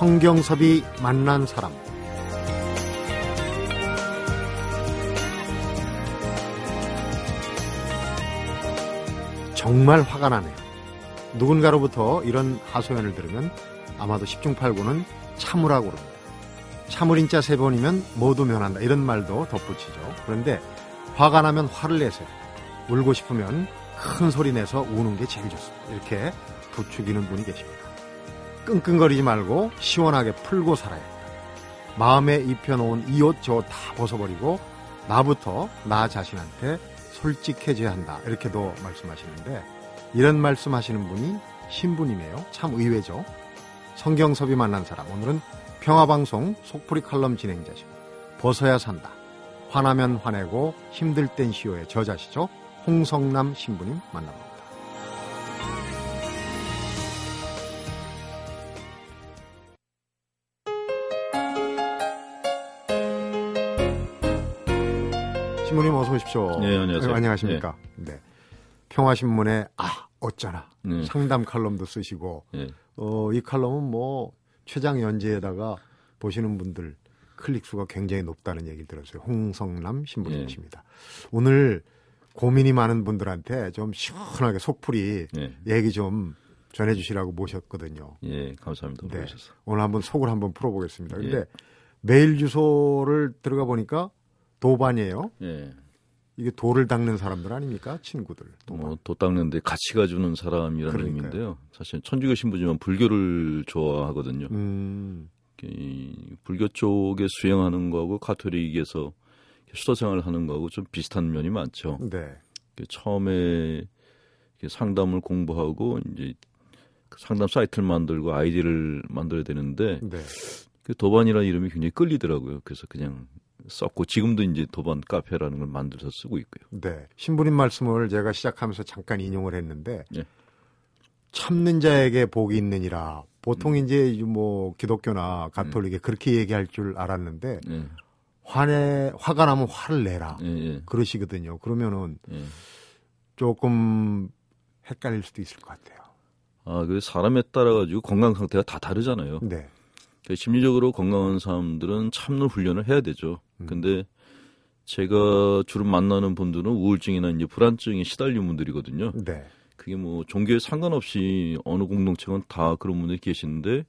성경섭이 만난 사람 정말 화가 나네요. 누군가로부터 이런 하소연을 들으면 아마도 10중 8구는 참으라고 그럽니다. 참을 인자 세 번이면 모두 면한다. 이런 말도 덧붙이죠. 그런데 화가 나면 화를 내세요. 울고 싶으면 큰 소리 내서 우는 게 제일 좋습니다. 이렇게 부추기는 분이 계십니다. 끙끙거리지 말고 시원하게 풀고 살아야 한다. 마음에 입혀놓은 이 옷저다 벗어버리고 나부터 나 자신한테 솔직해져야 한다. 이렇게도 말씀하시는데 이런 말씀하시는 분이 신분이네요. 참 의외죠. 성경섭이 만난 사람 오늘은 평화방송 속풀이 칼럼 진행자시고 벗어야 산다. 화나면 화내고 힘들 땐 쉬어의 저자시죠. 홍성남 신부님 만나봅니다. 신부님 어서 오십시오. 네, 안녕하세요. 네, 안녕하십니까. 네. 평화신문에 아 어쩌나 네. 상담 칼럼도 쓰시고 예. 어, 이 칼럼은 뭐 최장 연재에다가 보시는 분들 클릭 수가 굉장히 높다는 얘기를 들었어요. 홍성남 신부님이십니다. 오늘 고민이 많은 분들한테 좀 시원하게 속풀이 예. 얘기 좀 전해주시라고 모셨거든요. 예, 감사합니다. 네. 오늘 한번 속을 한번 풀어보겠습니다. 근데 예. 메일 주소를 들어가 보니까 도반이에요. 예. 이게 돌을 닦는 사람들 아닙니까? 친구들. 도반. 뭐, 도 닦는데 같이 가주는 사람이라는 그러니까요. 의미인데요. 사실 천주교 신부지만 불교를 좋아하거든요. 음, 이 불교 쪽에 수행하는 거하고 가톨릭에서 수도 생활을 하는 거하고 좀 비슷한 면이 많죠. 네. 그 처음에 상담을 공부하고 이제 그 상담 사이트를 만들고 아이디를 만들어야 되는데 네. 그 도반이라는 이름이 굉장히 끌리더라고요. 그래서 그냥 썼고 지금도 이제 도반 카페라는 걸 만들어서 쓰고 있고요. 네. 신부님 말씀을 제가 시작하면서 잠깐 인용을 했는데 예. 참는 자에게 복이 있느니라. 보통 음. 이제 뭐 기독교나 가톨릭에 그렇게 얘기할 줄 알았는데 예, 화내 화가 나면 화를 내라. 예, 예, 그러시거든요. 그러면은 예. 조금 헷갈릴 수도 있을 것 같아요. 아, 그 사람에 따라 가지고 건강 상태가 다 다르잖아요. 네. 그러니까 심리적으로 건강한 사람들은 참는 훈련을 해야 되죠. 음. 근데 제가 주로 만나는 분들은 우울증이나 이제 불안증에 시달린 분들이거든요. 네. 그게 뭐 종교에 상관없이 어느 공동체건 다 그런 분들이 계시는데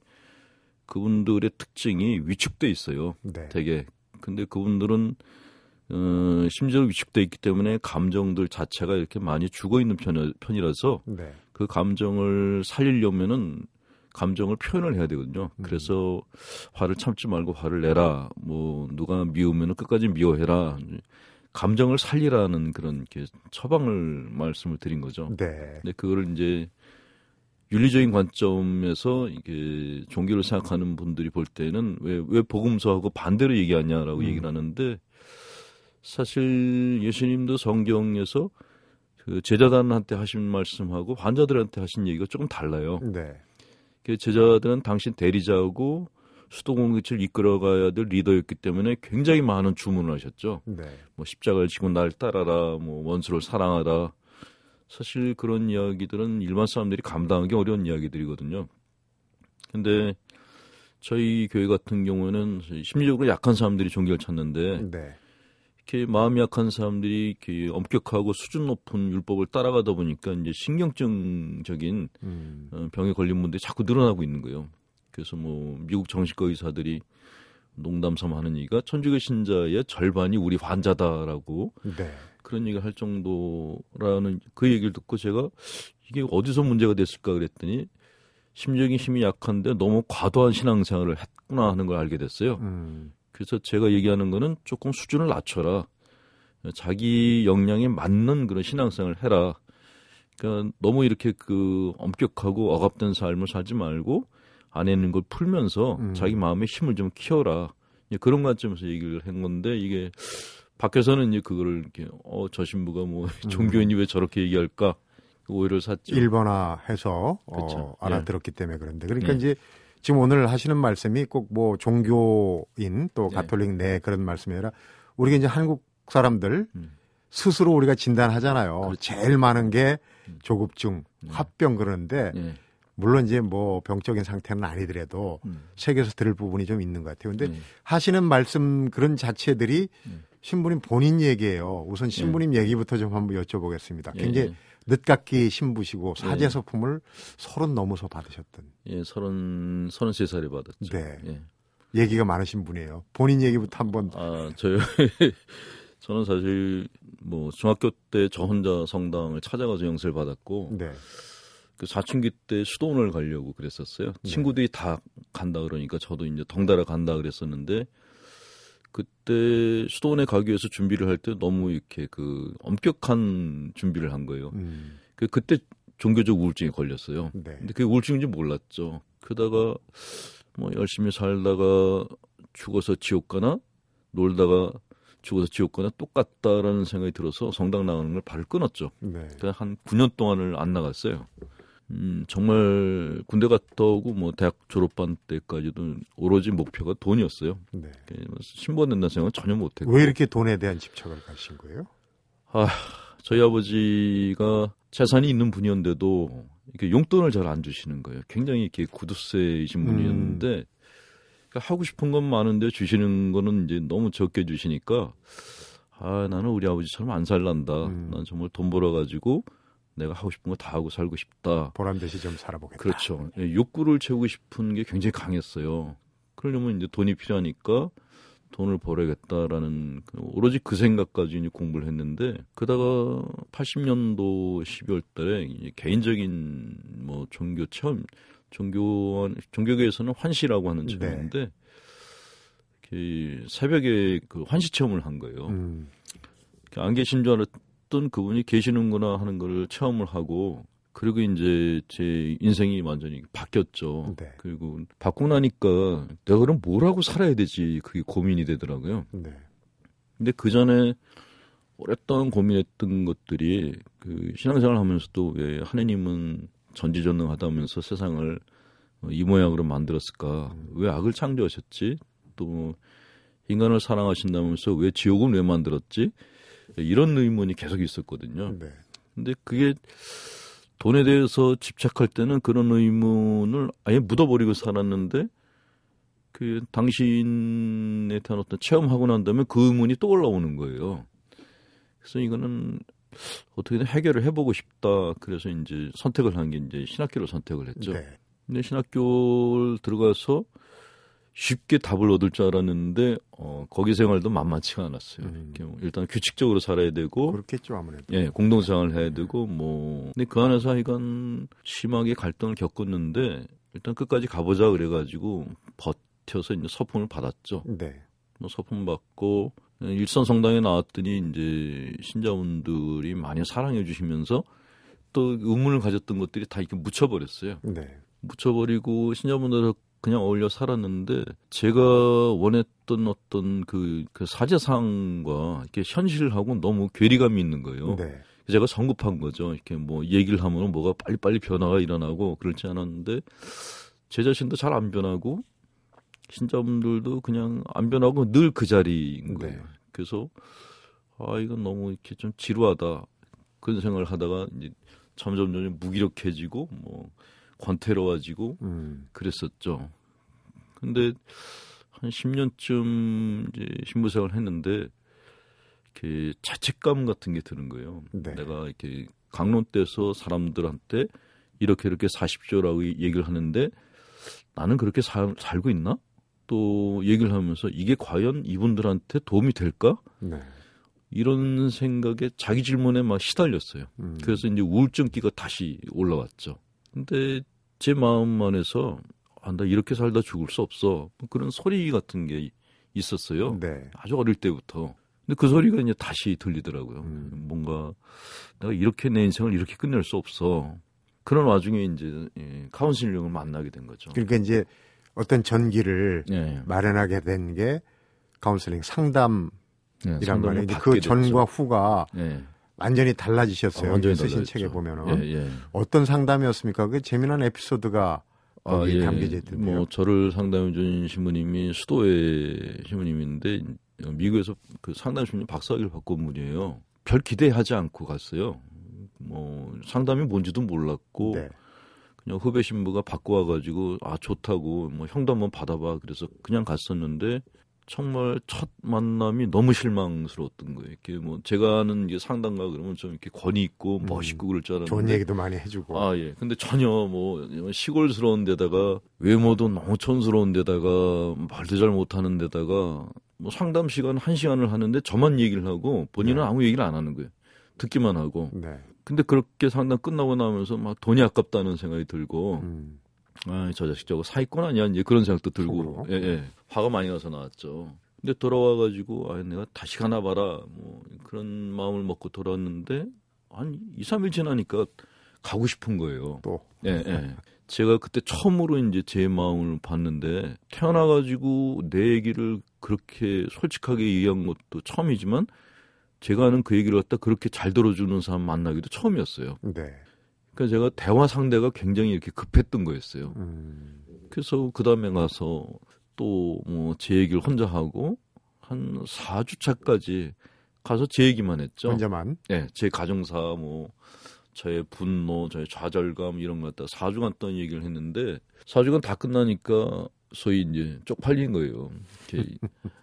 그분들의 특징이 위축돼 있어요. 네. 되게. 근데 그분들은 어, 심지어 위축돼 있기 때문에 감정들 자체가 이렇게 많이 죽어 있는 편, 편이라서 네. 그 감정을 살리려면은 감정을 표현을 해야 되거든요. 음. 그래서 화를 참지 말고 화를 내라. 뭐 누가 미우면은 끝까지 미워해라. 감정을 살리라는 그런 이렇게 처방을 말씀을 드린 거죠. 네. 근데 그거를 이제 윤리적인 관점에서 이게 종교를 생각하는 분들이 볼 때는 왜, 왜 복음서하고 반대로 얘기하냐라고 음. 얘기를 하는데 사실 예수님도 성경에서 그 제자단한테 하신 말씀하고 환자들한테 하신 얘기가 조금 달라요. 네. 그 제자들은 당신 대리자고 수도공동체를 이끌어가야 될 리더였기 때문에 굉장히 많은 주문을 하셨죠. 네. 뭐 십자가를 지고 날 따라라, 뭐 원수를 사랑하라. 사실 그런 이야기들은 일반 사람들이 감당하기 어려운 이야기들이거든요. 근데 저희 교회 같은 경우는 심리적으로 약한 사람들이 종교를 찾는데 네. 이렇게 마음이 약한 사람들이 이렇게 엄격하고 수준 높은 율법을 따라가다 보니까 이제 신경증적인 음. 어, 병에 걸린 분들이 자꾸 늘어나고 있는 거예요. 그래서 뭐 미국 정신과 의사들이 농담 삼아 하는 얘기가 천주교 신자의 절반이 우리 환자다라고 네. 그런 얘기를 할 정도라는 그 얘기를 듣고 제가 이게 어디서 문제가 됐을까 그랬더니 심적인 힘이 약한데 너무 과도한 신앙생활을 했구나 하는 걸 알게 됐어요. 음. 그래서 제가 얘기하는 거는 조금 수준을 낮춰라. 자기 역량에 맞는 그런 신앙생활을 해라. 그러니까 너무 이렇게 그 엄격하고 억압된 삶을 살지 말고 안에 있는 걸 풀면서 음. 자기 마음의 힘을 좀 키워라. 그런 관점에서 얘기를 한 건데 이게 밖에서는 이제 그거를 이렇게 어저 신부가 뭐 종교인이 왜 저렇게 얘기할까 오해를 샀죠. 일본화 해서 어, 그쵸. 알아들었기 때문에 그런데 그러니까 예. 이제 지금 오늘 하시는 말씀이 꼭 뭐 종교인 또 네. 가톨릭 내 그런 말씀이 아니라 우리가 이제 한국 사람들 음. 스스로 우리가 진단하잖아요. 그렇죠. 제일 많은 게 음. 조급증, 네. 화병 그러는데 예. 물론 이제 뭐 병적인 상태는 아니더라도 음. 책에서 들을 부분이 좀 있는 것 같아요. 근데 네. 하시는 말씀 그런 자체들이 음. 신부님 본인 얘기예요. 우선 신부님 얘기부터 좀 한번 여쭤보겠습니다. 예, 굉장히 예. 늦깎이 신부시고 사제 예. 소품을 서른 넘어서 받으셨던 예, 서른 서른 세 살에 받았죠. 네. 예. 얘기가 많으신 분이에요. 본인 얘기부터 한번 아, 저요. 저는 사실 뭐 중학교 때 저 혼자 성당을 찾아가서 영세를 받았고 네. 그 사춘기 때 수도원을 가려고 그랬었어요. 네. 친구들이 다 간다 그러니까 저도 이제 덩달아 간다 그랬었는데 그때 수도원에 가기 위해서 준비를 할 때 너무 이렇게 그 엄격한 준비를 한 거예요. 음, 그 그때 종교적 우울증에 걸렸어요. 네. 근데 그게 우울증인지 몰랐죠. 그러다가 뭐 열심히 살다가 죽어서 지옥 가나 놀다가 죽어서 지옥 가나 똑같다라는 생각이 들어서 성당 나가는 걸 발을 끊었죠. 네. 그냥 한 9년 동안을 안 나갔어요. 음, 정말 군대 갔다 오고 뭐 대학 졸업반 때까지도 오로지 목표가 돈이었어요. 네. 신부가 된다는 생각은 전혀 못했고. 왜 이렇게 돈에 대한 집착을 가신 거예요? 저희 아버지가 재산이 있는 분이었는데도 이렇게 용돈을 잘 안 주시는 거예요. 굉장히 이렇게 구두쇠이신 분이었는데 그러니까 하고 싶은 건 많은데 주시는 거는 이제 너무 적게 주시니까 아 나는 우리 아버지처럼 안 살란다. 음. 난 정말 돈 벌어 가지고 내가 하고 싶은 거 다 하고 살고 싶다. 보람 듯이 좀 살아보겠다. 그렇죠. 예, 욕구를 채우고 싶은 게 굉장히 강했어요. 그러려면 이제 돈이 필요하니까 돈을 벌어야겠다라는 그 오로지 그 생각까지 이제 공부를 했는데 그다가 80년도 12월 달에 개인적인 뭐 종교 체험 종교 종교계에서는 환시라고 하는 네. 체험인데 그 새벽에 그 환시 체험을 한 거예요. 음, 안 계신 줄 알았 던 그분이 계시는구나 하는 걸 체험을 하고 그리고 이제 제 인생이 완전히 바뀌었죠. 네. 그리고 바꾸고 나니까 내가 그럼 뭘 하고 살아야 되지 그게 고민이 되더라고요. 네. 근데 그 전에 오랫동안 고민했던 것들이 그 신앙생활 하면서도 왜 하느님은 전지전능하다면서 세상을 어, 이 모양으로 만들었을까? 왜 악을 창조하셨지? 또 인간을 사랑하신다면서 왜 지옥은 왜 만들었지? 이런 의문이 계속 있었거든요. 네. 근데 그게 돈에 대해서 집착할 때는 그런 의문을 아예 묻어버리고 살았는데 그 당신에 대한 어떤 체험하고 난 다음에 그 의문이 또 올라오는 거예요. 그래서 이거는 어떻게든 해결을 해보고 싶다. 그래서 이제 선택을 한 게 이제 신학교를 선택을 했죠. 네. 근데 신학교를 들어가서 쉽게 답을 얻을 줄 알았는데 어, 거기 생활도 만만치가 않았어요. 음. 뭐 일단 규칙적으로 살아야 되고 그렇겠죠 아무래도. 예, 공동생활을 해야 되고 뭐 근데 그 안에서 하여간 심하게 갈등을 겪었는데 일단 끝까지 가보자 그래가지고 버텨서 이제 서품을 받았죠. 네. 뭐 서품 받고 일선 성당에 나왔더니 이제 신자분들이 많이 사랑해 주시면서 또 의문을 가졌던 것들이 다 이렇게 묻혀버렸어요. 네. 묻혀버리고 신자분들 그냥 어울려 살았는데 제가 원했던 어떤 그, 그 사제상과 이렇게 현실하고 너무 괴리감이 있는 거예요. 네. 제가 성급한 거죠. 이렇게 뭐 얘기를 하면 뭐가 빨리빨리 변화가 일어나고 그렇지 않았는데 제 자신도 잘 안 변하고 신자분들도 그냥 안 변하고 늘 그 자리인 거예요. 네. 그래서 아 이건 너무 이렇게 좀 지루하다 그런 생각을 하다가 이제 점점 점점 무기력해지고 뭐 권태로워지고 음. 그랬었죠. 근데 한 10년쯤 이제 신부생활을 했는데 이렇게 자책감 같은 게 드는 거예요. 네. 내가 이렇게 강론 때서 사람들한테 이렇게 이렇게 사십시오라고 얘기를 하는데 나는 그렇게 살, 살고 있나? 또 얘기를 하면서 이게 과연 이분들한테 도움이 될까? 네. 이런 생각에 자기 질문에 막 시달렸어요. 음. 그래서 이제 우울증기가 다시 올라왔죠. 근데 제 마음 안에서 아, 나 이렇게 살다 죽을 수 없어. 뭐 그런 소리 같은 게 있었어요. 네. 아주 어릴 때부터. 근데 그 소리가 이제 다시 들리더라고요. 음. 뭔가 내가 이렇게 내 인생을 이렇게 끝낼 수 없어. 그런 와중에 이제 예, 카운슬링을 만나게 된 거죠. 그러니까 이제 어떤 전기를 예, 마련하게 된 게 카운슬링 상담 이란 예, 상담을 말이에요. 이제 받게 그 전과 후가 예, 완전히 달라지셨어요. 어, 완전히 쓰신 달라졌죠. 책에 보면은 예, 예. 어떤 상담이었습니까? 그 재미난 에피소드가 거기에 담겨져 있던데요. 뭐 저를 상담해 준 신부님이 수도회 신부님인데 어, 미국에서 그 상담 신부님 박사학위를 받고 온 분이에요. 별 기대하지 않고 갔어요. 뭐 상담이 뭔지도 몰랐고 네. 그냥 후배 신부가 바꿔 와가지고 아 좋다고 뭐 형도 한번 받아봐 그래서 그냥 갔었는데 정말 첫 만남이 너무 실망스러웠던 거예요. 이렇게 뭐 제가 아는 이게 상담가 그러면 좀 이렇게 권위 있고 음. 멋있고 그럴 줄 알았는데 좋은 얘기도 많이 해주고. 아 예. 근데 전혀 뭐 시골스러운 데다가 외모도 너무 촌스러운 데다가 말도 잘 못하는 데다가 뭐 상담 시간 한 시간을 하는데 저만 얘기를 하고 본인은 네. 아무 얘기를 안 하는 거예요. 듣기만 하고. 네. 근데 그렇게 상담 끝나고 나면서 막 돈이 아깝다는 생각이 들고 음. 아, 저 자식 저거 사기꾼 아니야? 이제 그런 생각도 들고? 예, 예. 화가 많이 나서 나왔죠. 근데 돌아와 가지고, 아, 내가 다시 가나 봐라. 뭐, 그런 마음을 먹고 돌아왔는데, 한 2, 3일 지나니까 가고 싶은 거예요. 또. 예, 예. 제가 그때 처음으로 이제 제 마음을 봤는데, 태어나 가지고 내 얘기를 그렇게 솔직하게 얘기한 것도 처음이지만, 제가 아는 그 얘기를 갖다 그렇게 잘 들어주는 사람 만나기도 처음이었어요. 네. 그러니까 제가 대화 상대가 굉장히 이렇게 급했던 거였어요. 음. 그래서 그 다음에 가서 또 뭐 제 얘기를 혼자 하고 한 4주차까지 가서 제 얘기만 했죠. 혼자만. 네, 제 가정사 뭐 저의 분노, 저의 좌절감 이런 거 갖다 4주간 동안 얘기를 했는데 4주간 다 끝나니까 소위 이제 쪽팔린 거예요. 이렇게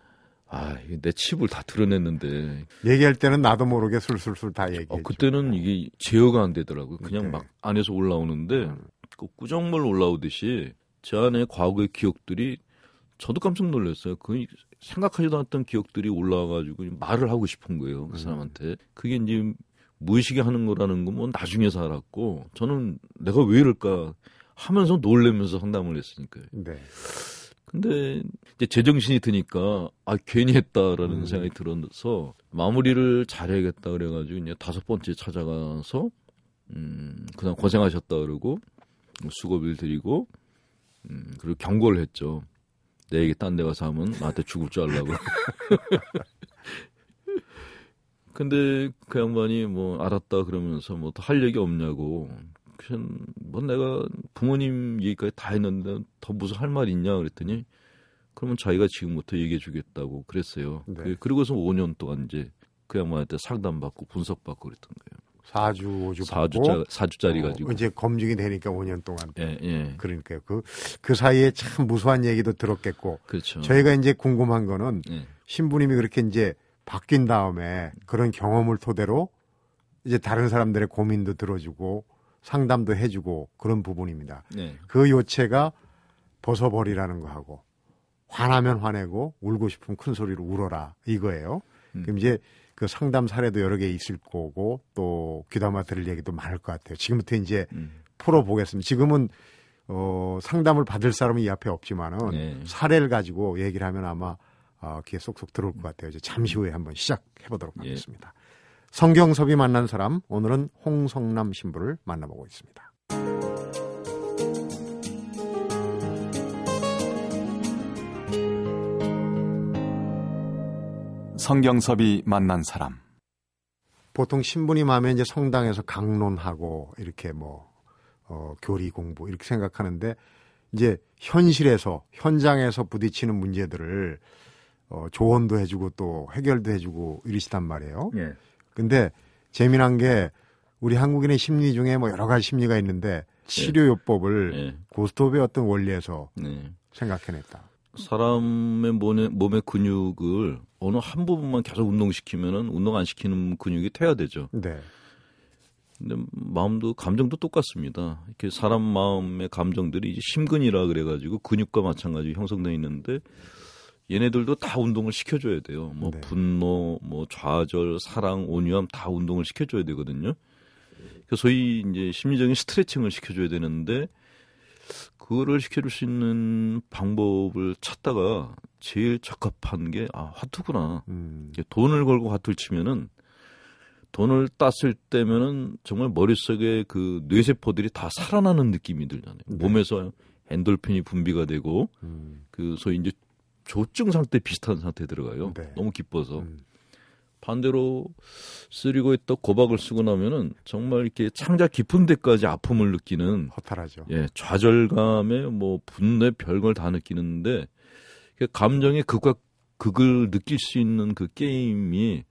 아, 내 칩을 다 드러냈는데 얘기할 때는 나도 모르게 술술술 다 얘기해. 어, 그때는 이게 제어가 안 되더라고요. 그냥 네. 막 안에서 올라오는데 음. 그 꾸정물 올라오듯이 제 안에 과거의 기억들이 저도 깜짝 놀랐어요. 그 생각하지도 않았던 기억들이 올라와가지고 말을 하고 싶은 거예요. 그 음. 사람한테. 그게 이제 무의식에 하는 거라는 건 뭐 나중에서 알았고 저는 내가 왜 이럴까 하면서 놀래면서 상담을 했으니까요. 네. 근데 이제 제정신이 드니까 아 괜히 했다라는 음. 생각이 들어서 마무리를 잘해야겠다 그래가지고 이제 다섯 번째 찾아가서 음 그냥 고생하셨다 그러고 수고비를 드리고 음 그리고 경고를 했죠. 내 얘기 딴 데 가서 하면 나한테 죽을 줄 알라고. 근데 그 양반이 뭐 알았다 그러면서 뭐 더 할 얘기 없냐고. 그냥 뭐 내가 부모님 얘기까지 다 했는데 더 무슨 할 말 있냐 그랬더니 그러면 자기가 지금부터 얘기해 주겠다고 그랬어요. 네. 그- 그리고서 5년 동안 이제 그 양반한테 상담받고 분석받고 그랬던 거예요. 4주, 5주 받고 4주짜, 4주짜리 어, 가지고. 이제 검증이 되니까 5년 동안. 예, 예. 그러니까요. 그, 그 사이에 참 무수한 얘기도 들었겠고. 그렇죠. 저희가 이제 궁금한 거는 예. 신부님이 그렇게 이제 바뀐 다음에 그런 경험을 토대로 이제 다른 사람들의 고민도 들어주고 상담도 해주고 그런 부분입니다. 예. 그 요체가 벗어버리라는 거하고 화나면 화내고 울고 싶으면 큰 소리로 울어라 이거예요. 음. 그럼 이제 그 상담 사례도 여러 개 있을 거고 또 귀담아 들을 얘기도 많을 것 같아요. 지금부터 이제 음. 풀어보겠습니다. 지금은 어, 상담을 받을 사람은 이 앞에 없지만은 네. 사례를 가지고 얘기를 하면 아마 어, 귀에 쏙쏙 들어올 것 같아요. 이제 잠시 후에 한번 시작해 보도록 예. 하겠습니다. 성경섭이 만난 사람 오늘은 홍성남 신부를 만나보고 있습니다. 성경섭이 만난 사람. 보통 신부님 하면 이제 성당에서 강론하고 이렇게 뭐 어, 교리 공부 이렇게 생각하는데 이제 현실에서 현장에서 부딪히는 문제들을 어, 조언도 해주고 또 해결도 해주고 이러시단 말이에요. 예. 근데 재미난 게 우리 한국인의 심리 중에 뭐 여러 가지 심리가 있는데 치료요법을 예. 고스톱의 어떤 원리에서 네. 생각해냈다. 사람의 몸의, 몸의 근육을 어느 한 부분만 계속 운동시키면은 운동 안 시키는 근육이 퇴화되죠. 네. 근데 마음도 감정도 똑같습니다. 이렇게 사람 마음의 감정들이 이제 심근이라 그래가지고 근육과 마찬가지 형성되어 있는데 얘네들도 다 운동을 시켜줘야 돼요. 뭐 네. 분노, 뭐 좌절, 사랑, 온유함 다 운동을 시켜줘야 되거든요. 그래서 소위 이제 심리적인 스트레칭을 시켜줘야 되는데 그거를 시켜줄 수 있는 방법을 찾다가 제일 적합한 게 아 화투구나. 음, 돈을 걸고 화투를 치면은 돈을 땄을 때면은 정말 머릿속에 그 뇌세포들이 다 살아나는 느낌이 들잖아요. 네. 몸에서 엔돌핀이 분비가 되고 음, 그 소위 이제 조증 상태 비슷한 상태에 들어가요. 네. 너무 기뻐서 음. 반대로 쓰리고 있다 고박을 쓰고 나면은 정말 이렇게 창자 깊은 데까지 아픔을 느끼는 허탈하죠. 예, 좌절감에 뭐 분노에 별걸 다 느끼는데 그 감정의 극과 그걸 느낄 수 있는 그 게임이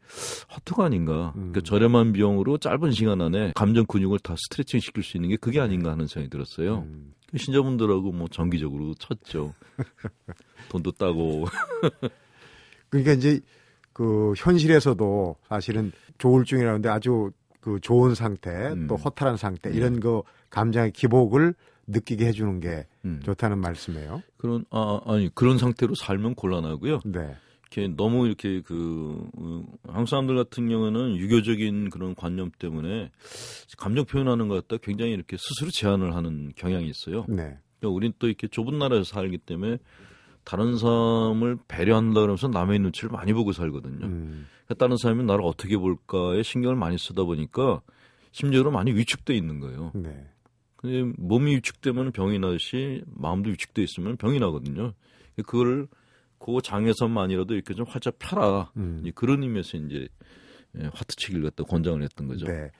허투가 아닌가. 음. 그러니까 저렴한 비용으로 짧은 시간 안에 감정 근육을 다 스트레칭 시킬 수 있는 게 그게 아닌가 하는 생각이 들었어요. 음. 신자분들하고 뭐 정기적으로 쳤죠. 돈도 따고. 그러니까 이제 그 현실에서도 사실은 조울증이라는데 아주 그 좋은 상태 음. 또 허탈한 상태 이런 그 감정의 기복을 느끼게 해주는 게 음. 좋다는 말씀이에요. 그런 아 아니 그런 상태로 살면 곤란하고요. 네. 이렇게 너무 이렇게 그 어, 한국 사람들 같은 경우는 유교적인 그런 관념 때문에 감정 표현하는 것 갖다 굉장히 이렇게 스스로 제한을 하는 경향이 있어요. 네. 그러니까 우린 또 이렇게 좁은 나라에서 살기 때문에 다른 사람을 배려한다 그러면서 남의 눈치를 많이 보고 살거든요. 음. 그러니까 다른 사람이 나를 어떻게 볼까에 신경을 많이 쓰다 보니까 심지어로 많이 위축돼 있는 거예요. 네. 근데 몸이 위축되면 병이 나듯이 마음도 위축돼 있으면 병이 나거든요. 그걸 그 장에서만이라도 이렇게 좀 활짝 펴라. 음. 그런 의미에서 이제 예, 화투치기를 갖다 권장을 했던 거죠. 네.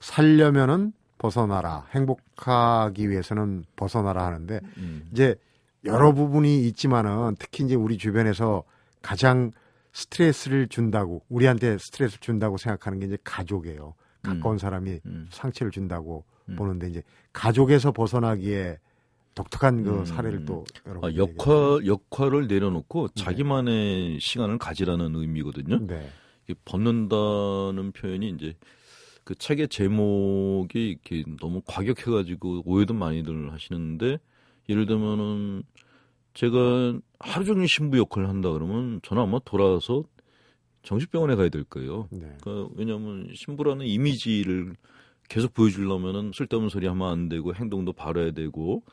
살려면은 벗어나라. 행복하기 위해서는 벗어나라 하는데 음. 이제 여러 부분이 있지만은 특히 이제 우리 주변에서 가장 스트레스를 준다고 우리한테 스트레스를 준다고 생각하는 게 이제 가족이에요. 가까운 사람이 음. 상처를 준다고 음. 보는데 이제 가족에서 벗어나기에 독특한 그 음. 사례를 또 여러분 아, 역할 역할을 내려놓고 자기만의 시간을 가지라는 의미거든요. 네. 벗는다는 표현이 이제 그 책의 제목이 이렇게 너무 과격해가지고 오해도 많이들 하시는데 예를 들면은 제가 하루 종일 신부 역할을 한다 그러면 저는 아마 돌아와서 정신병원에 가야 될 거예요. 네. 그러니까 왜냐하면 신부라는 이미지를 계속 보여주려면은 쓸데없는 소리 하면 안 되고 행동도 바라야 되고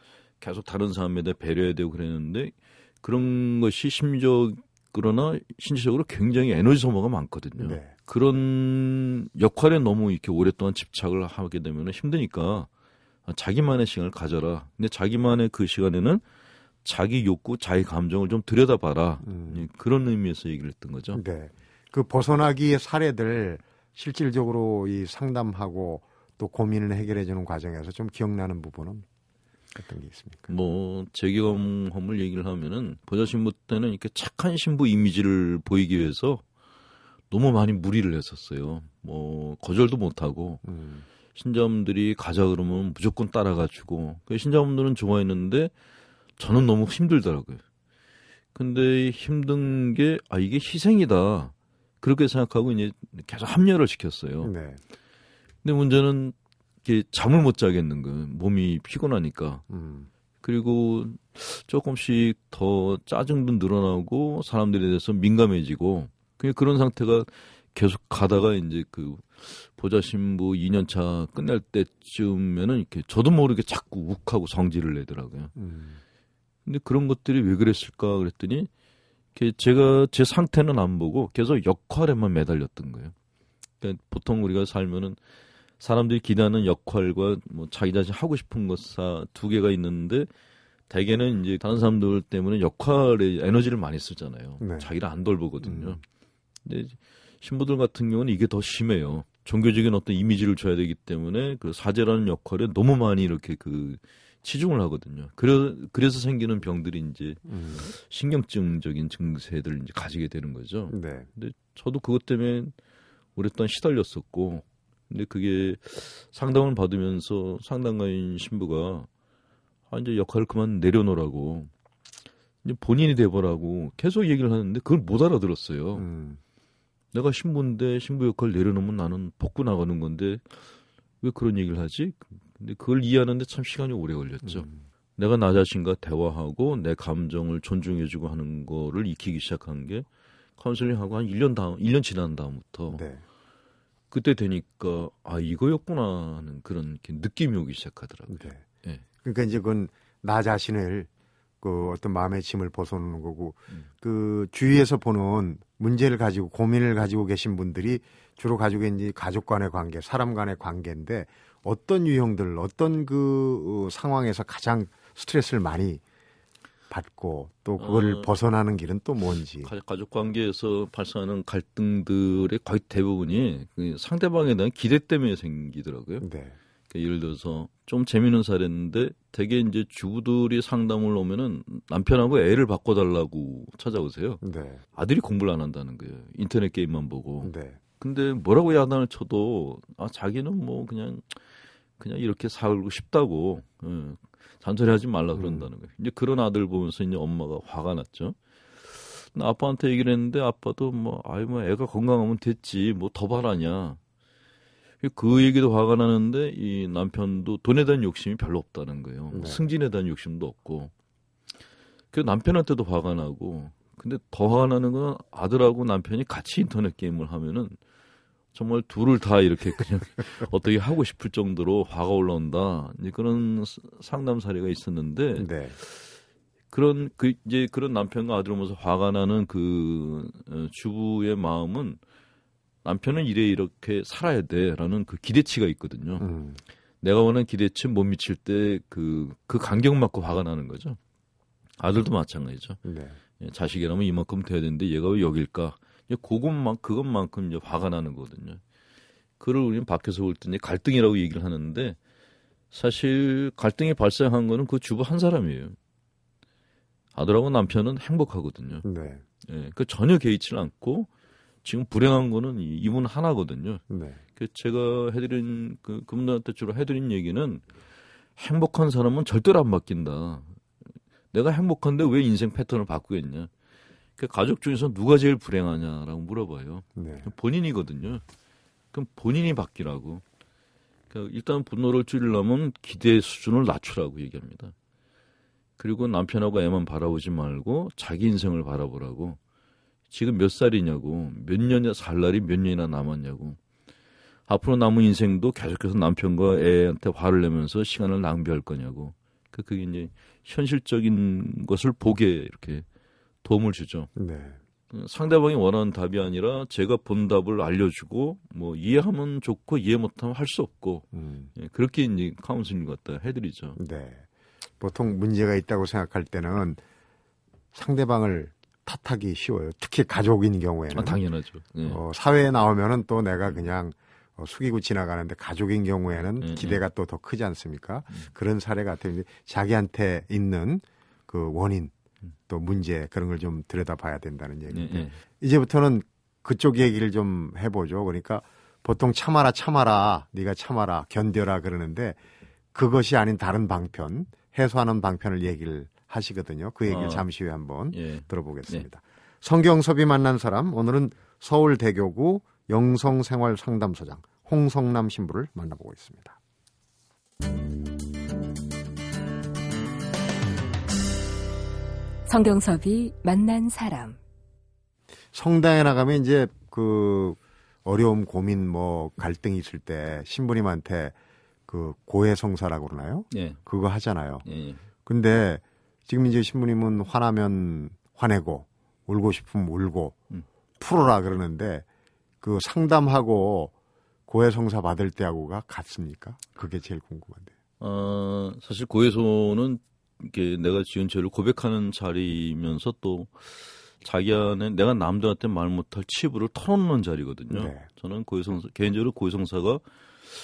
계속 다른 사람에 대해 배려해야 되고 그랬는데 그런 것이 심적 그러나 신체적으로 굉장히 에너지 소모가 많거든요. 네. 그런 역할에 너무 이렇게 오랫동안 집착을 하게 되면 힘드니까 자기만의 시간을 가져라. 근데 자기만의 그 시간에는 자기 욕구, 자기 감정을 좀 들여다봐라. 음. 예, 그런 의미에서 얘기를 했던 거죠. 네. 그 벗어나기의 사례들 실질적으로 이 상담하고 또 고민을 해결해 주는 과정에서 좀 기억나는 부분은 어떤 게 있습니까? 뭐, 제 경험을 얘기를 하면은, 보자 신부 때는 이렇게 착한 신부 이미지를 보이기 위해서 너무 많이 무리를 했었어요. 뭐, 거절도 못하고, 음. 신자분들이 가자 그러면 무조건 따라가지고, 그 신자분들은 좋아했는데, 저는 너무 힘들더라고요. 근데 힘든 게, 아, 이게 희생이다. 그렇게 생각하고 이제 계속 합류를 시켰어요. 네. 근데 문제는 이게 잠을 못 자겠는 거예요. 몸이 피곤하니까. 음. 그리고 조금씩 더 짜증도 늘어나고 사람들에 대해서 민감해지고 그냥 그런 상태가 계속 가다가 이제 그 보자 신부 2년차 끝날 때쯤에는 이렇게 저도 모르게 자꾸 욱하고 성질을 내더라고요. 음. 근데 그런 것들이 왜 그랬을까 그랬더니 제가 제 상태는 안 보고 계속 역할에만 매달렸던 거예요. 그러니까 보통 우리가 살면은 사람들이 기대하는 역할과 뭐 자기 자신 하고 싶은 것사 두 개가 있는데 대개는 이제 다른 사람들 때문에 역할에 에너지를 많이 쓰잖아요. 네. 자기를 안 돌보거든요. 음. 근데 신부들 같은 경우는 이게 더 심해요. 종교적인 어떤 이미지를 줘야 되기 때문에 그 사제라는 역할에 너무 많이 이렇게 그 치중을 하거든요. 그래, 그래서 생기는 병들이 이제 음. 신경증적인 증세들을 이제 가지게 되는 거죠. 네. 근데 저도 그것 때문에 오랫동안 시달렸었고, 근데 그게 상담을 받으면서 상담가인 신부가 아, 이제 역할을 그만 내려놓으라고, 이제 본인이 돼보라고 계속 얘기를 하는데 그걸 못 알아들었어요. 음. 내가 신부인데 신부 역할 내려놓으면 나는 벗고 나가는 건데 왜 그런 얘기를 하지? 근데 그걸 이해하는데 참 시간이 오래 걸렸죠. 음. 내가 나 자신과 대화하고 내 감정을 존중해주고 하는 거를 익히기 시작한 게 카운슬링하고 한 1년 다음, 1년 지난 다음부터 네. 그때 되니까 아, 이거였구나 하는 그런 느낌이 오기 시작하더라고요. 네. 예. 그러니까 이제 그건 나 자신을 그 어떤 마음의 짐을 벗어놓는 거고 음. 그 주위에서 보는 문제를 가지고 고민을 가지고 계신 분들이 주로 가지고 있는 가족 간의 관계, 사람 간의 관계인데 어떤 유형들, 어떤 그 어, 상황에서 가장 스트레스를 많이 받고 또 그걸 어. 벗어나는 길은 또 뭔지. 가- 가족 관계에서 발생하는 갈등들의 거의 대부분이 그 상대방에 대한 기대 때문에 생기더라고요. 네. 그러니까 예를 들어서 좀 재미있는 사례인데 대개 이제 주부들이 상담을 오면은 남편하고 애를 바꿔달라고 찾아오세요. 네. 아들이 공부를 안 한다는 거예요. 인터넷 게임만 보고. 네. 근데 뭐라고 야단을 쳐도 아 자기는 뭐 그냥 그냥 이렇게 살고 싶다고 예, 잔소리하지 말라 그런다는 거예요. 이제 그런 아들 보면서 이제 엄마가 화가 났죠. 아빠한테 얘기를 했는데 아빠도 뭐 아이 뭐 애가 건강하면 됐지 뭐 더 바라냐. 그 얘기도 화가 나는데 이 남편도 돈에 대한 욕심이 별로 없다는 거예요. 뭐 네. 승진에 대한 욕심도 없고. 그 남편한테도 화가 나고. 근데 더 화가 나는 건 아들하고 남편이 같이 인터넷 게임을 하면은 정말 둘을 다 이렇게 그냥 어떻게 하고 싶을 정도로 화가 올라온다. 이제 그런 스- 상담 사례가 있었는데 네. 그런 그 이제 그런 남편과 아들 보면서 화가 나는 그 어, 주부의 마음은 남편은 이래 이렇게 살아야 돼라는 그 기대치가 있거든요. 음. 내가 원하는 기대치 못 미칠 때 그그 간격 맞고 화가 나는 거죠. 아들도 마찬가지죠. 네. 예, 자식이라면 이만큼 돼야 되는데 얘가 왜 여길까? 그것만 그것만큼 이제 화가 나는 거거든요. 그를 우리는 밖에서 볼때 이제 갈등이라고 얘기를 하는데 사실 갈등이 발생한 거는 그 주부 한 사람이에요. 아들하고 남편은 행복하거든요. 네. 예, 그 전혀 개의치 않고 지금 불행한 거는 이- 이분 하나거든요. 네. 그 제가 해드린 그 그분들한테 주로 해드린 얘기는 행복한 사람은 절대로 안 바뀐다. 내가 행복한데 왜 인생 패턴을 바꾸겠냐? 그 가족 중에서 누가 제일 불행하냐라고 물어봐요. 네. 본인이거든요. 그럼 본인이 바뀌라고. 그러니까 일단 분노를 줄이려면 기대 수준을 낮추라고 얘기합니다. 그리고 남편하고 애만 바라보지 말고 자기 인생을 바라보라고. 지금 몇 살이냐고, 몇 년이나 살 날이 몇 년이나 남았냐고. 앞으로 남은 인생도 계속해서 남편과 애한테 화를 내면서 시간을 낭비할 거냐고. 그 그게 이제 현실적인 것을 보게 이렇게 도움을 주죠. 네. 상대방이 원하는 답이 아니라 제가 본 답을 알려주고 뭐 이해하면 좋고 이해 못하면 할 수 없고 음. 예, 그렇게 이제 카운슬링 갖다 해드리죠. 네. 보통 문제가 있다고 생각할 때는 상대방을 탓하기 쉬워요. 특히 가족인 경우에는. 아, 당연하죠. 예. 어, 사회에 나오면은 또 내가 그냥 어, 숙이고 지나가는데 가족인 경우에는 음, 기대가 또더 크지 않습니까? 그런 사례 같아요. 자기한테 있는 그 원인 또 문제 그런 걸 좀 들여다봐야 된다는 예, 얘기인데 예. 이제부터는 그쪽 얘기를 좀 해보죠. 그러니까 보통 참아라 참아라 네가 참아라 견뎌라 그러는데 그것이 아닌 다른 방편 해소하는 방편을 얘기를 하시거든요. 그 얘기를 어. 잠시 후에 한번 예. 들어보겠습니다. 성경섭이 만난 사람 오늘은 서울대교구 영성생활상담소장 홍성남 신부를 만나보고 있습니다. 성경섭이 만난 사람. 성당에 나가면 이제 그 어려움, 고민, 뭐 갈등이 있을 때 신부님한테 그 고해성사라고 그러나요? 예. 그거 하잖아요. 예. 예. 근데 지금 이제 신부님은 화나면 화내고 울고 싶으면 울고 음. 풀어라 그러는데 그 상담하고 고해성사 받을 때하고가 같습니까? 그게 제일 궁금한데. 어, 사실 고해소는 이렇게 내가 지은 죄를 고백하는 자리면서 또 자기 안에 내가 남들한테 말 못할 치부를 털어놓는 자리거든요. 네. 저는 고해성사 개인적으로 고해성사가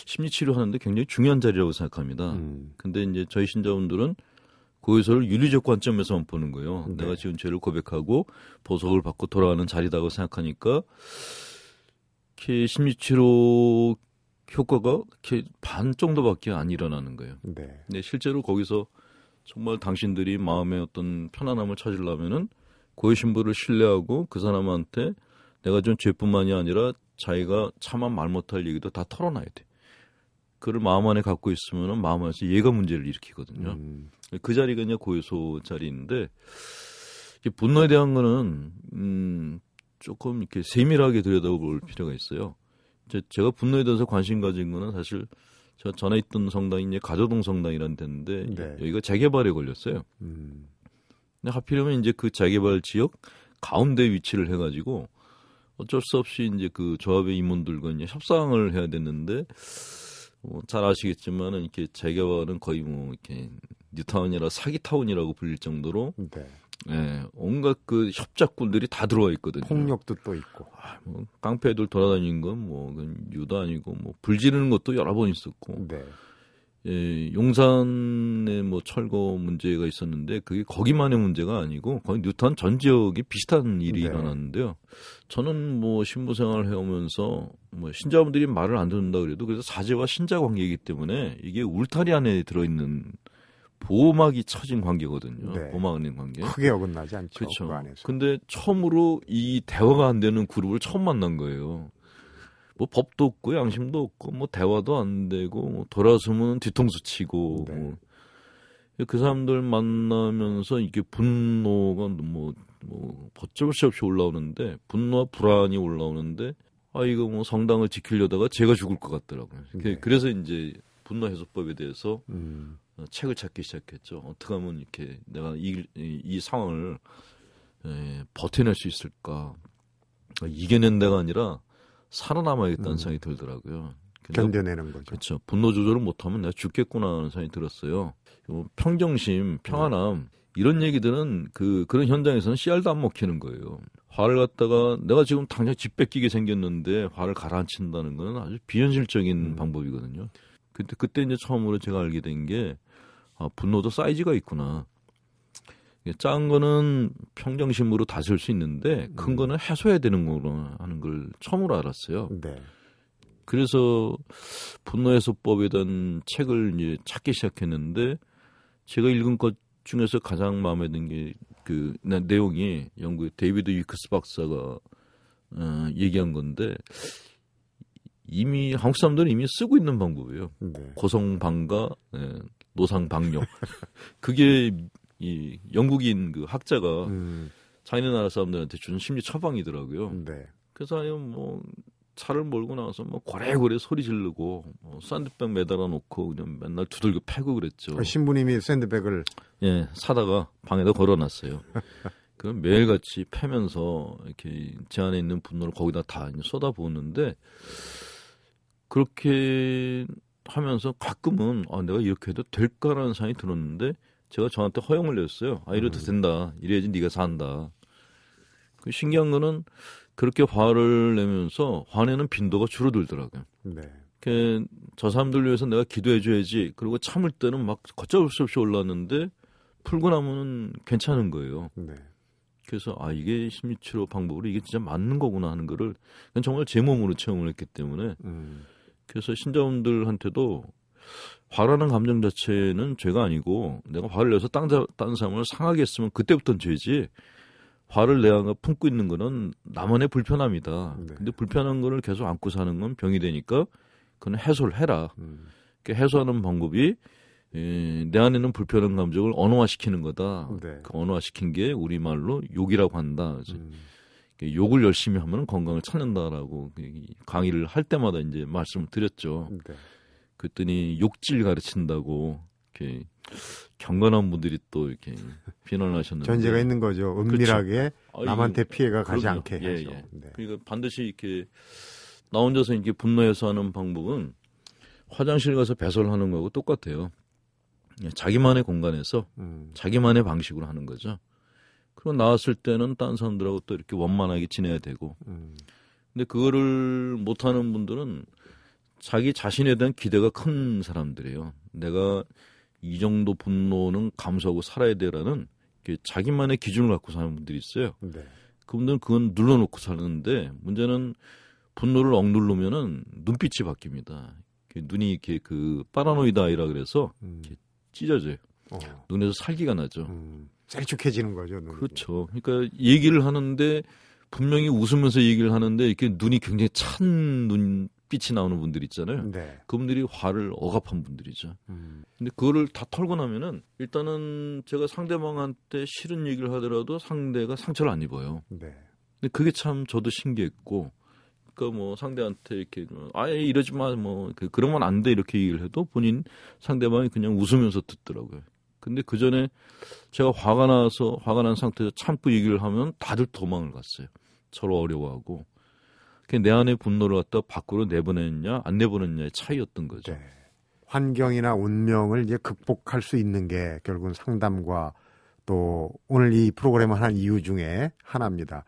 심리 치료 하는데 굉장히 중요한 자리라고 생각합니다. 음. 근데 이제 저희 신자분들은 고해소를 윤리적 관점에서만 보는 거예요. 네. 내가 지은 죄를 고백하고 보석을 받고 돌아가는 자리다고 생각하니까 이렇게 심리 치료 효과가 이렇게 반 정도밖에 안 일어나는 거예요. 네. 근데 실제로 거기서 정말 당신들이 마음의 어떤 편안함을 찾으려면은 고해 신부를 신뢰하고 그 사람한테 내가 준 죄뿐만이 아니라 자기가 차마 말 못할 얘기도 다 털어놔야 돼. 그를 마음 안에 갖고 있으면은 마음 안에서 얘가 문제를 일으키거든요. 음. 그 자리가 이제 고해소 자리인데 이 분노에 대한 거는 음 조금 이렇게 세밀하게 들여다볼 필요가 있어요. 제, 제가 분노에 대해서 관심 가진 거는 사실 제가 전에 있던 성당이 이제 가조동 성당이라는 데인데 네. 여기가 재개발에 걸렸어요. 음. 근데 하필이면 이제 그 재개발 지역 가운데 위치를 해가지고 어쩔 수 없이 이제 그 조합의 임원들과 이제 협상을 해야 됐는데 뭐 잘 아시겠지만은 이렇게 재개발은 거의 뭐 이렇게 뉴타운이라 사기 타운이라고 불릴 정도로 네. 예, 온갖 그 협작꾼들이 다 들어와 있거든요. 폭력도 또 있고. 아, 뭐 깡패들 돌아다니는 건뭐 유도 아니고 뭐 불지르는 것도 여러 번 있었고 네. 예, 용산에 뭐 철거 문제가 있었는데 그게 거기만의 문제가 아니고 거의 뉴턴 전 지역이 비슷한 일이 네. 일어났는데요. 저는 뭐 신부 생활을 해오면서 뭐 신자분들이 말을 안 듣는다 그래도 그래서 사제와 신자 관계이기 때문에 이게 울타리 안에 들어있는 보호막이 쳐진 관계거든요. 네. 보호막 안에 관계. 크게 어긋나지 않죠. 그렇죠. 그 안에서. 근데 처음으로 이 대화가 안 되는 그룹을 처음 만난 거예요. 뭐 법도 없고 양심도 없고 뭐 대화도 안 되고 뭐 돌아서면 뒤통수 치고 네. 뭐. 그 사람들 만나면서 이게 분노가 뭐, 뭐, 어쩔 수 없이 올라오는데, 분노와 불안이 올라오는데, 아, 이거 뭐 성당을 지키려다가 제가 죽을 것 같더라고요. 그- 네. 그래서 이제 분노 해소법에 대해서 음, 어, 책을 찾기 시작했죠. 어떻게 하면 이렇게 내가 이, 이, 이 상황을 에, 버텨낼 수 있을까. 어, 이겨낸 데가 아니라 살아남아야겠다는 음. 생각이 들더라고요. 견뎌내는 거죠. 그렇죠. 분노 조절을 못하면 내가 죽겠구나 하는 생각이 들었어요. 요 평정심, 평안함 이런 얘기들은 그 그런 현장에서는 씨알도 안 먹히는 거예요. 화를 갖다가 내가 지금 당장 집 뺏기게 생겼는데 화를 가라앉힌다는 건 아주 비현실적인 음. 방법이거든요. 그때 그때 이제 처음으로 제가 알게 된 게 아, 분노도 사이즈가 있구나. 작은 거는 평정심으로 다스릴 수 있는데 큰 음. 거는 해소해야 되는 거로 하는 걸 처음으로 알았어요. 네. 그래서 분노 해소법에 대한 책을 이제 찾기 시작했는데 제가 읽은 것 중에서 가장 마음에 든 게 그 내용이 영국의 데이비드 위크스 박사가 어, 얘기한 건데 이미 한국 사람들은 이미 쓰고 있는 방법이에요. 네. 고성방가, 예, 노상방역. 그게 이 영국인 그 학자가 음, 자기네 나라 사람들한테 주는 심리 처방이더라고요. 네. 그래서 아니 뭐 차를 몰고 나와서 뭐 고래고래 소리 지르고 뭐 샌드백 매달아 놓고 그냥 맨날 두들겨 패고 그랬죠. 그 신부님이 샌드백을 예, 사다가 방에다 걸어놨어요. 그 매일같이 패면서 이렇게 제 안에 있는 분노를 거기다 다 쏟아부었는데 그렇게 하면서 가끔은 아 내가 이렇게 해도 될까라는 생각이 들었는데 제가 저한테 허용을 냈어요. 아 이래도 음. 된다. 이래야지 네가 산다. 그 신기한 거는 그렇게 화를 내면서 화내는 빈도가 줄어들더라고요. 네. 그, 저 사람들 위해서 내가 기도해줘야지. 그리고 참을 때는 막 걷잡을 수 없이 올랐는데 풀고 나면은 괜찮은 거예요. 네. 그래서 아 이게 심리치료 방법으로 이게 진짜 맞는 거구나 하는 거를 정말 제 몸으로 체험을 했기 때문에 음, 그래서 신자분들한테도 화라는 감정 자체는 죄가 아니고 내가 화를 내서 딴, 자- 딴 사람을 상하게 했으면 그때부터는 죄지 화를 내가 품고 있는 거는 나만의 불편함이다. 네. 근데 불편한 거를 계속 안고 사는 건 병이 되니까 그건 해소를 해라. 음, 그 해소하는 방법이 에, 내 안에 있는 불편한 감정을 언어화시키는 거다. 네. 그 언어화시킨 게 우리말로 욕이라고 한다. 그래서 음, 그 욕을 열심히 하면 건강을 찾는다라고 그 강의를 할 때마다 이제 말씀을 드렸죠. 네. 그랬더니 욕질 가르친다고 이렇게 경건한 분들이 또 이렇게 비난하셨는데 전제가 있는 거죠. 은밀하게 아, 남한테 피해가 가지 그럼요. 않게 예, 해서. 예. 네. 그러니까 반드시 이렇게 나 혼자서 이렇게 분노해서 하는 방법은 화장실 가서 배설하는 거하고 똑같아요. 예, 자기만의 공간에서 음, 자기만의 방식으로 하는 거죠. 나왔을 때는 딴 사람들하고 또 이렇게 원만하게 지내야 되고. 음, 근데 그거를 못하는 분들은 자기 자신에 대한 기대가 큰 사람들이에요. 내가 이 정도 분노는 감수하고 살아야 이렇게 자기만의 기준을 갖고 사는 분들이 있어요. 네. 그분들은 그건 눌러놓고 사는데 문제는 분노를 억누르면은 눈빛이 바뀝니다. 눈이 이렇게 그 파라노이드 아이라 그래서 음, 찢어져요. 어, 눈에서 살기가 나죠. 음, 셀쭉해지는 거죠. 눈이. 그렇죠. 그러니까 얘기를 하는데 분명히 웃으면서 얘기를 하는데 이렇게 눈이 굉장히 찬 눈빛이 나오는 분들 있잖아요. 네. 그분들이 화를 억압한 분들이죠. 음, 근데 그거를 다 털고 나면은 일단은 제가 상대방한테 싫은 얘기를 하더라도 상대가 상처를 안 입어요. 네. 근데 그게 참 저도 신기했고, 그러니까 뭐 상대한테 이렇게 뭐 아예 이러지 마, 뭐 그- 그러면 안 돼 이렇게 얘기를 해도 본인 상대방이 그냥 웃으면서 듣더라고요. 근데 그 전에 제가 화가 나서 화가 난 상태에서 참고 얘기를 하면 다들 도망을 갔어요. 서로 어려워하고. 그게 내 안의 분노를 갖다 밖으로 내보냈냐 안 내보냈냐의 차이였던 거죠. 네. 환경이나 운명을 이제 극복할 수 있는 게 결국은 상담과 또 오늘 이 프로그램을 한 이유 중에 하나입니다.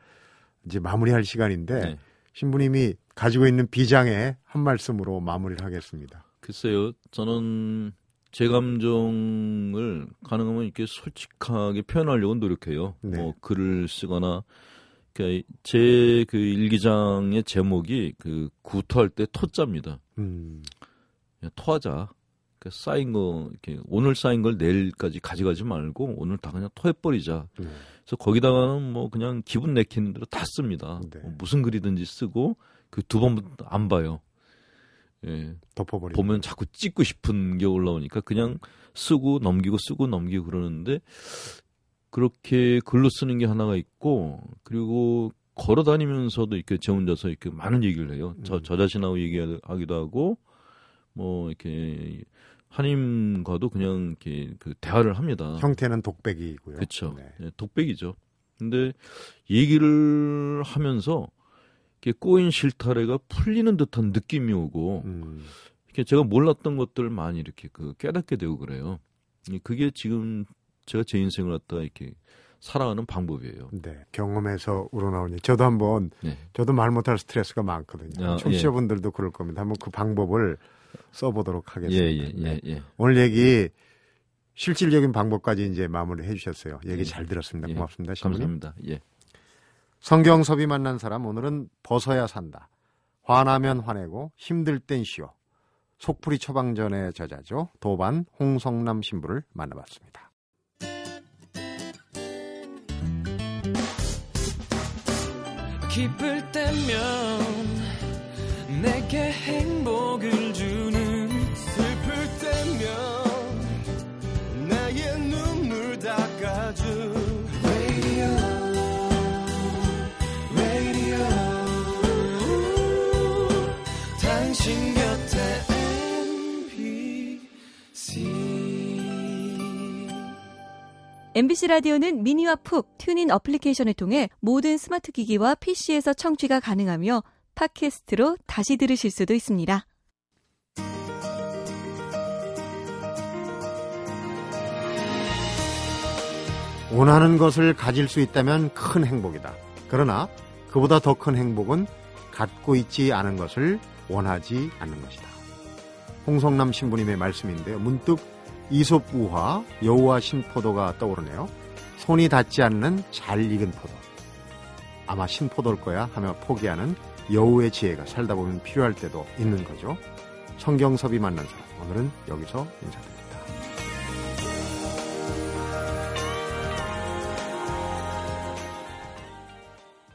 이제 마무리할 시간인데 네. 신부님이 가지고 있는 비장에 한 말씀으로 마무리를 하겠습니다. 글쎄요, 저는 제 감정을 가능하면 이렇게 솔직하게 표현하려고 노력해요. 네. 뭐 글을 쓰거나 제 그 일기장의 제목이 그 구토할 때 토자입니다. 음, 토하자. 그 쌓인 거 이렇게 오늘 쌓인 걸 내일까지 가져가지 말고 오늘 다 그냥 토해버리자. 네. 그래서 거기다가는 뭐 그냥 기분 내키는 대로 다 씁니다. 네. 뭐 무슨 글이든지 쓰고 그 두 번부터 안 봐요. 예. 덮어버리. 보면 자꾸 찍고 싶은 게 올라오니까 그냥 쓰고 넘기고 쓰고 넘기고 그러는데 그렇게 글로 쓰는 게 하나가 있고 그리고 걸어 다니면서도 이렇게 제 혼자서 이렇게 많은 얘기를 해요. 저, 음. 저 자신하고 얘기하기도 하고 뭐 이렇게 하님과도 그냥 이렇게 그 대화를 합니다. 형태는 독백이고요. 그렇죠. 네. 독백이죠. 근데 얘기를 하면서 꼬인 실타래가 풀리는 듯한 느낌이 오고 음, 이렇게 제가 몰랐던 것들을 많이 이렇게 그 깨닫게 되고 그래요. 이 그게 지금 제가 제 인생을 갖다 이렇게 살아가는 방법이에요. 네. 경험에서 우러나오니 저도 한번 네. 저도 말 못할 스트레스가 많거든요. 아, 청취자분들도 그럴 겁니다. 한번 그 방법을 써보도록 예, 하겠습니다. 예, 네. 예, 예. 오늘 얘기 실질적인 방법까지 이제 마무리 해주셨어요. 얘기 예. 잘 들었습니다. 예. 고맙습니다. 신부님. 감사합니다. 예. 성경섭이 만난 사람 오늘은 벗어야 산다. 화나면 화내고 힘들 땐 쉬어. 속풀이 처방전의 저자죠. 도반 홍성남 신부를 만나봤습니다. 기쁠 때면 내게 행복을 MBC 라디오는 미니와 푹 튠인 어플리케이션을 통해 모든 스마트 기기와 PC에서 청취가 가능하며 팟캐스트로 다시 들으실 수도 있습니다. 원하는 것을 가질 수 있다면 큰 행복이다. 그러나 그보다 더 큰 행복은 갖고 있지 않은 것을 원하지 않는 것이다. 홍성남 신부님의 말씀인데요. 문득 이솝 우화, 여우와 신포도가 떠오르네요. 손이 닿지 않는 잘 익은 포도. 아마 신포도일 거야 하며 포기하는 여우의 지혜가 살다 보면 필요할 때도 있는 거죠. 성경섭이 만난 사람. 오늘은 여기서 인사드립니다.